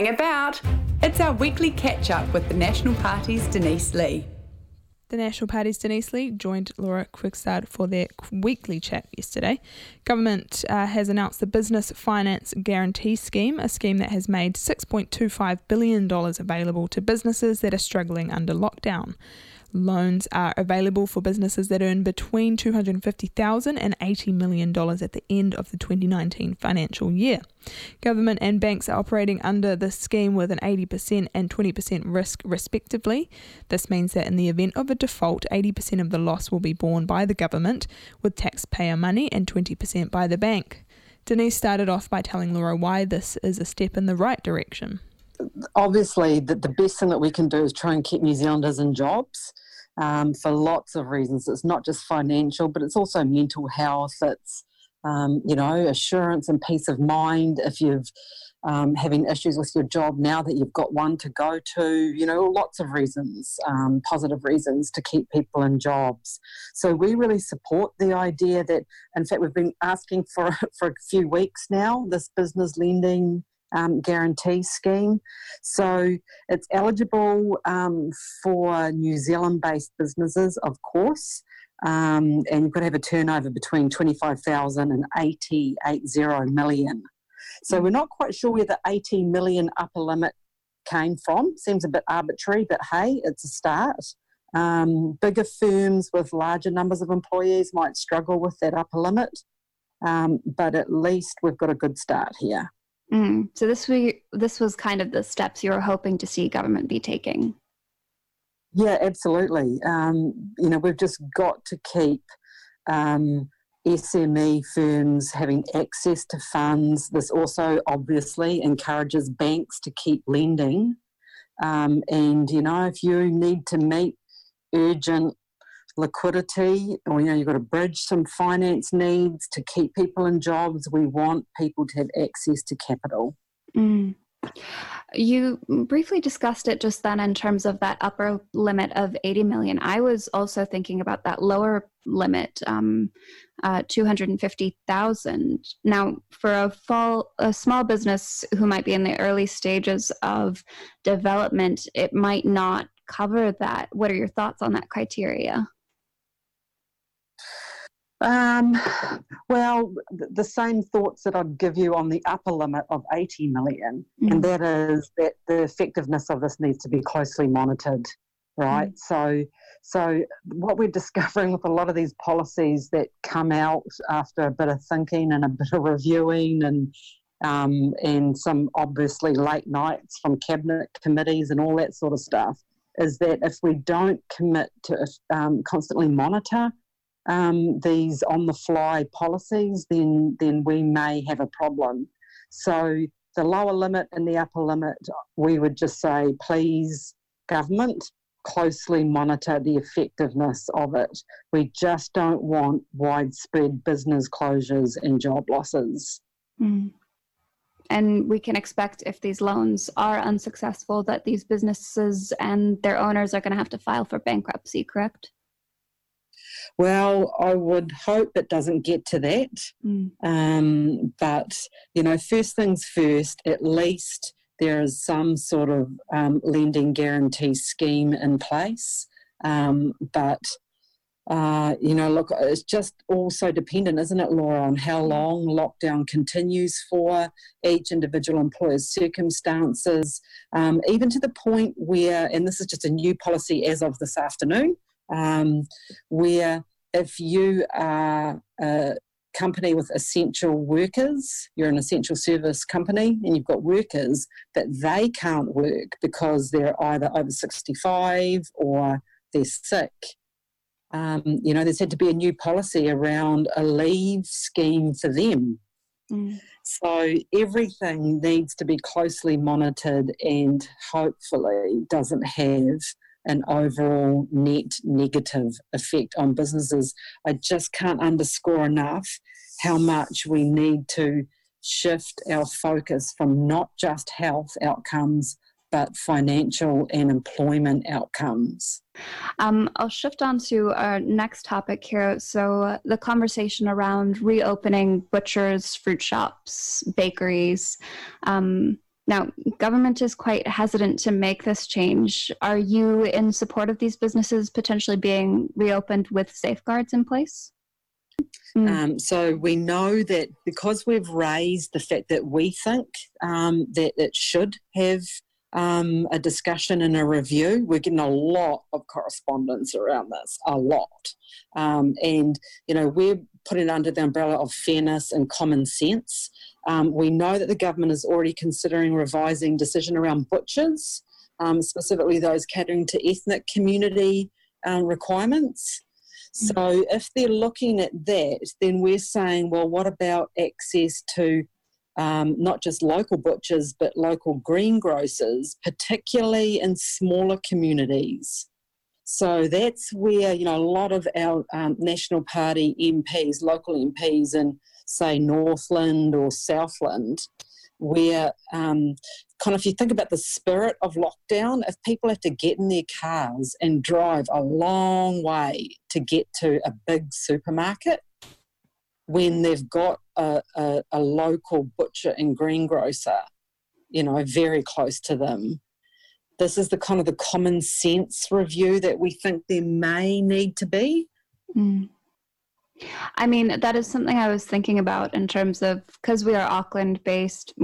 About. It's our weekly catch up with the National Party's Denise Lee. The National Party's Denise Lee joined Laura Kvigstad for their weekly chat yesterday. Government uh, has announced the Business Finance Guarantee Scheme, a scheme that has made $6.25 billion available to businesses that are struggling under lockdown. Loans are available for businesses that earn between $250,000 and $80 million at the end of the 2019 financial year. Government and banks are operating under the scheme with an 80% and 20% risk, respectively. This means that in the event of a default, 80% of the loss will be borne by the government, with taxpayer money, and 20% by the bank. Denise started off by telling Laura why this is a step in the right direction obviously the, the best thing that we can do is try and keep New Zealanders in jobs um, for lots of reasons. It's not just financial, but it's also mental health. It's um, you know assurance and peace of mind if you've um, having issues with your job now that you've got one to go to. You know, lots of reasons, um, positive reasons to keep people in jobs. So we really support the idea that, in fact, we've been asking for for a few weeks now. This business lending um, guarantee scheme. So it's eligible um, for New Zealand based businesses, of course. Um, and you've got to have a turnover between 25,000 and 80, 80 million. So we're not quite sure where the 80 million upper limit came from. Seems a bit arbitrary, but hey, it's a start. Um, bigger firms with larger numbers of employees might struggle with that upper limit, um, but at least we've got a good start here. Mm. So this we this was kind of the steps you were hoping to see government be taking. Yeah, absolutely. Um, you know, we've just got to keep um, SME firms having access to funds. This also obviously encourages banks to keep lending. Um, and you know, if you need to meet urgent liquidity, or you know, you've got to bridge some finance needs to keep people in jobs. We want people to have access to capital. Mm. You briefly discussed it just then in terms of that upper limit of 80 million. I was also thinking about that lower limit, um, uh, 250,000. Now, for a, fall, a small business who might be in the early stages of development, it might not cover that. What are your thoughts on that criteria? Um, well, the same thoughts that I'd give you on the upper limit of 80 million, mm. and that is that the effectiveness of this needs to be closely monitored, right? Mm. So, so what we're discovering with a lot of these policies that come out after a bit of thinking and a bit of reviewing and um, and some obviously late nights from cabinet committees and all that sort of stuff is that if we don't commit to um, constantly monitor um, these on the fly policies, then then we may have a problem. So the lower limit and the upper limit, we would just say, please, government, closely monitor the effectiveness of it. We just don't want widespread business closures and job losses. Mm. And we can expect if these loans are unsuccessful that these businesses and their owners are going to have to file for bankruptcy, correct? Well, I would hope it doesn't get to that. Mm. Um, but, you know, first things first, at least there is some sort of um, lending guarantee scheme in place. Um, but, uh, you know, look, it's just also dependent, isn't it, Laura, on how long lockdown continues for each individual employer's circumstances, um, even to the point where, and this is just a new policy as of this afternoon, um, where if you are a company with essential workers, you're an essential service company and you've got workers that they can't work because they're either over 65 or they're sick. Um, you know, there's had to be a new policy around a leave scheme for them. Mm. So everything needs to be closely monitored and hopefully doesn't have an overall net negative effect on businesses. I just can't underscore enough how much we need to shift our focus from not just health outcomes but financial and employment outcomes. Um, I'll shift on to our next topic here. So, the conversation around reopening butchers, fruit shops, bakeries. Um, Now, government is quite hesitant to make this change. Are you in support of these businesses potentially being reopened with safeguards in place? Mm. Um, so we know that because we've raised the fact that we think um, that it should have um, a discussion and a review, we're getting a lot of correspondence around this, a lot. Um, and, you know, we're putting it under the umbrella of fairness and common sense. Um, we know that the government is already considering revising decision around butchers, um, specifically those catering to ethnic community um, requirements. So mm. if they're looking at that, then we're saying, well, what about access to um, not just local butchers, but local greengrocers, particularly in smaller communities? So that's where, you know, a lot of our um, National Party MPs, local MPs in, say, Northland or Southland, where um, kind of if you think about the spirit of lockdown, if people have to get in their cars and drive a long way to get to a big supermarket, when they've got a, a, a local butcher and greengrocer, you know, very close to them, this is the kind of the common sense review that we think there may need to be. Mm. I mean, that is something I was thinking about in terms of because we are Auckland based.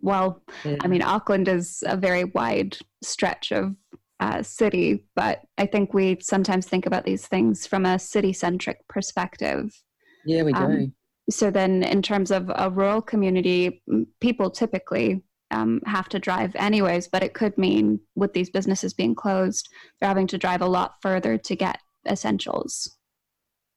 Well, yeah. I mean, Auckland is a very wide stretch of uh, city, but I think we sometimes think about these things from a city centric perspective. Yeah, we do. Um, so then, in terms of a rural community, people typically um, have to drive anyways, but it could mean with these businesses being closed, they're having to drive a lot further to get essentials.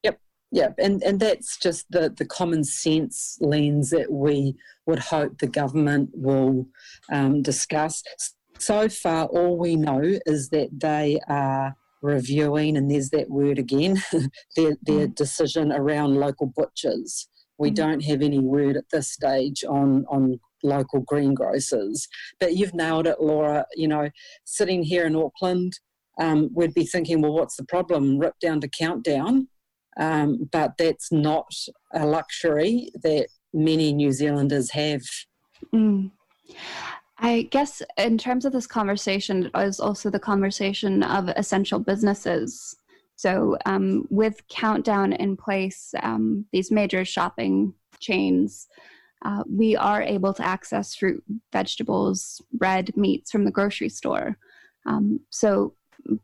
Yep, yep, and and that's just the the common sense lens that we would hope the government will um, discuss. So far, all we know is that they are reviewing, and there's that word again, their their mm. decision around local butchers. We mm. don't have any word at this stage on on local greengrocers. But you've nailed it, Laura. You know, sitting here in Auckland, um, we'd be thinking, well, what's the problem? Rip down to countdown. Um, but that's not a luxury that many New Zealanders have. Mm. I guess in terms of this conversation, it was also the conversation of essential businesses. So, um, with Countdown in place, um, these major shopping chains uh, we are able to access fruit, vegetables, bread, meats from the grocery store. Um, so,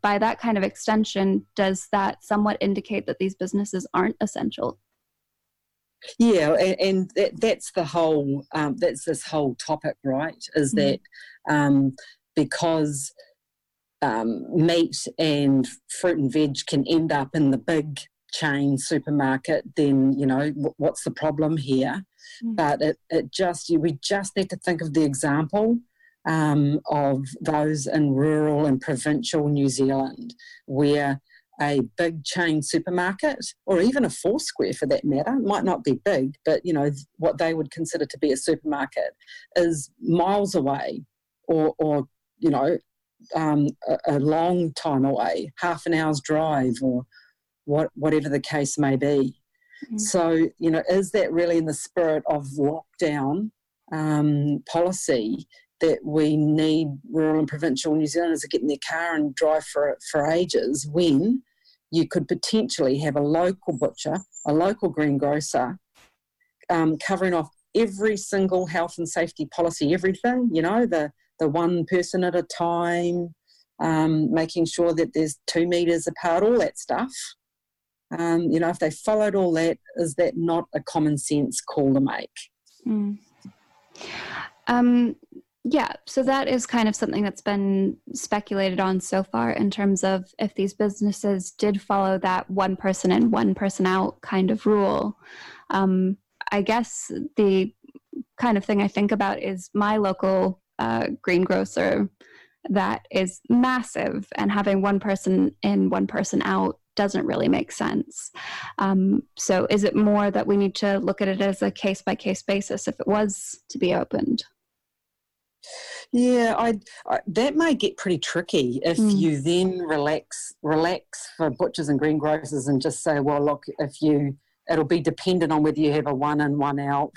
by that kind of extension, does that somewhat indicate that these businesses aren't essential? Yeah, and, and that, that's the whole um, that's this whole topic, right? Is mm-hmm. that um, because um, meat and fruit and veg can end up in the big chain supermarket, then you know what's the problem here? Mm. But it, it just we just need to think of the example um, of those in rural and provincial New Zealand where a big chain supermarket or even a four square for that matter might not be big but you know what they would consider to be a supermarket is miles away or or you know um, a, a, long time away half an hour's drive or what whatever the case may be Mm-hmm. So, you know, is that really in the spirit of lockdown um, policy that we need rural and provincial New Zealanders to get in their car and drive for, for ages when you could potentially have a local butcher, a local greengrocer um, covering off every single health and safety policy, everything, you know, the, the one person at a time, um, making sure that there's two metres apart, all that stuff. Um, you know, if they followed all that, is that not a common sense call to make? Mm. Um, yeah, so that is kind of something that's been speculated on so far in terms of if these businesses did follow that one person in, one person out kind of rule. Um, I guess the kind of thing I think about is my local uh, greengrocer that is massive, and having one person in, one person out doesn't really make sense. Um, so, is it more that we need to look at it as a case by case basis if it was to be opened? Yeah, I, I, that may get pretty tricky if mm. you then relax relax for butchers and greengrocers and just say, well, look, if you it'll be dependent on whether you have a one in, one out.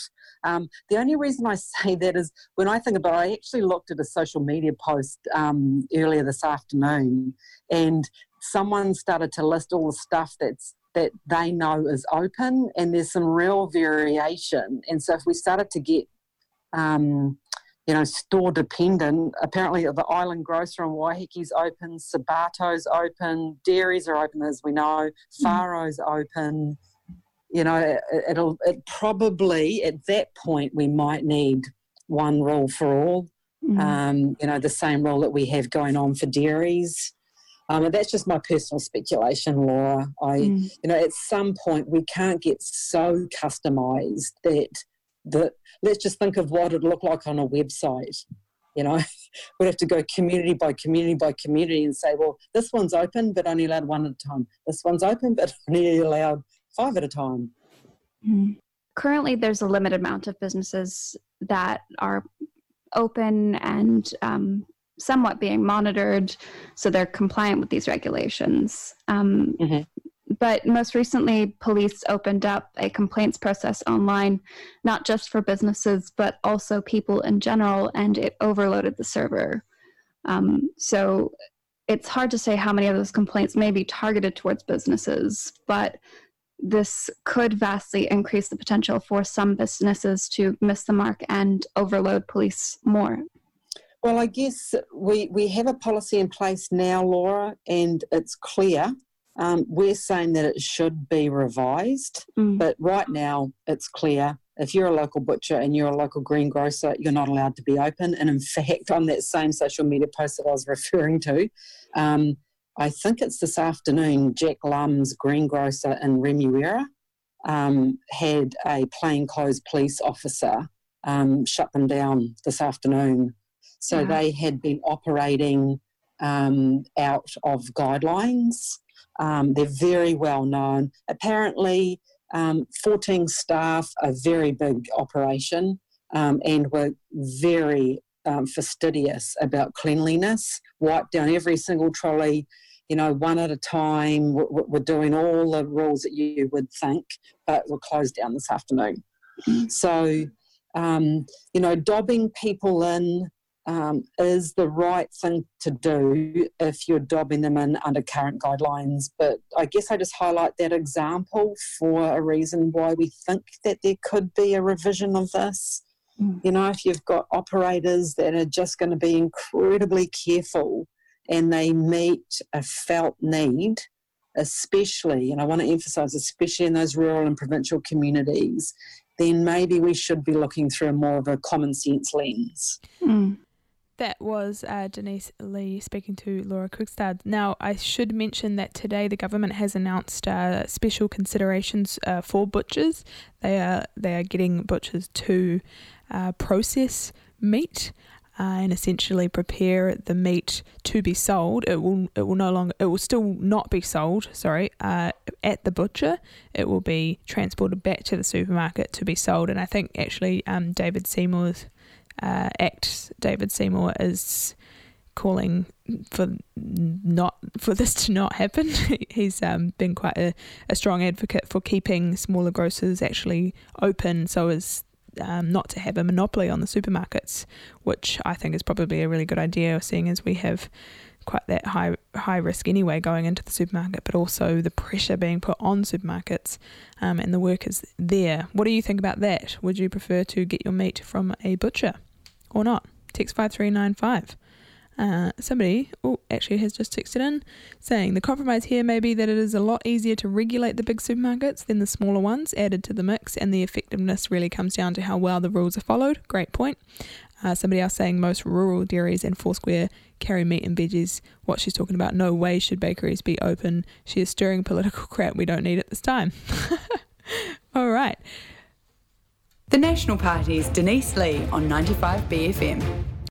Um, the only reason I say that is when I think about it, I actually looked at a social media post um, earlier this afternoon and someone started to list all the stuff that's that they know is open and there's some real variation. And so if we started to get um, you know, store dependent. Apparently, the Island Grocer in Waiheke's open, Sabato's open, dairies are open, as we know, Farro's mm. open. You know, it, will it probably at that point we might need one rule for all. Mm. Um, you know, the same rule that we have going on for dairies. Um, and that's just my personal speculation, Laura. I, mm. you know, at some point we can't get so customised that that let's just think of what it'd look like on a website. You know, we'd have to go community by community by community and say, well, this one's open but only allowed one at a time. This one's open but only allowed five at a time. Mm-hmm. Currently, there's a limited amount of businesses that are open and um, somewhat being monitored, so they're compliant with these regulations. Um, mm-hmm but most recently, police opened up a complaints process online, not just for businesses, but also people in general, and it overloaded the server. Um, so it's hard to say how many of those complaints may be targeted towards businesses, but this could vastly increase the potential for some businesses to miss the mark and overload police more. Well, I guess we, we have a policy in place now, Laura, and it's clear um, we're saying that it should be revised, mm. but right now it's clear if you're a local butcher and you're a local greengrocer, you're not allowed to be open. And in fact, on that same social media post that I was referring to, um, I think it's this afternoon, Jack Lum's greengrocer in Remuera um, had a plainclothes police officer um, shut them down this afternoon. So yeah. they had been operating um, out of guidelines. Um, they're very well known. Apparently, um, 14 staff, a very big operation, um, and were very um, fastidious about cleanliness, wipe down every single trolley, you know, one at a time. We're, doing all the rules that you would think, but we're closed down this afternoon. So, um, you know, dobbing people in um, is the right thing to do if you're dobbing them in under current guidelines. But I guess I just highlight that example for a reason why we think that there could be a revision of this. Mm. You know, if you've got operators that are just going to be incredibly careful and they meet a felt need, especially, and I want to emphasize, especially in those rural and provincial communities, then maybe we should be looking through more of a common sense lens. Mm. That was uh, Denise Lee speaking to Laura Kvigstad. Now, I should mention that today the government has announced uh, special considerations uh, for butchers. They are they are getting butchers to uh, process meat uh, and essentially prepare the meat to be sold. It will it will no longer it will still not be sold. Sorry, uh, at the butcher. It will be transported back to the supermarket to be sold. And I think actually um, David Seymour's uh, Act, David Seymour is calling for not for this to not happen. He's um, been quite a, a, strong advocate for keeping smaller grocers actually open, so as um, not to have a monopoly on the supermarkets, which I think is probably a really good idea, seeing as we have quite that high high risk anyway going into the supermarket, but also the pressure being put on supermarkets um, and the workers there. What do you think about that? Would you prefer to get your meat from a butcher? or not. Text 5395. Uh, somebody oh, actually has just texted in saying the compromise here may be that it is a lot easier to regulate the big supermarkets than the smaller ones added to the mix, and the effectiveness really comes down to how well the rules are followed. Great point. Uh, somebody else saying most rural dairies and Four Square carry meat and veggies. What she's talking about, no way should bakeries be open. She is stirring political crap we don't need at this time. All right. The National Party's Denise Lee on 95BFM.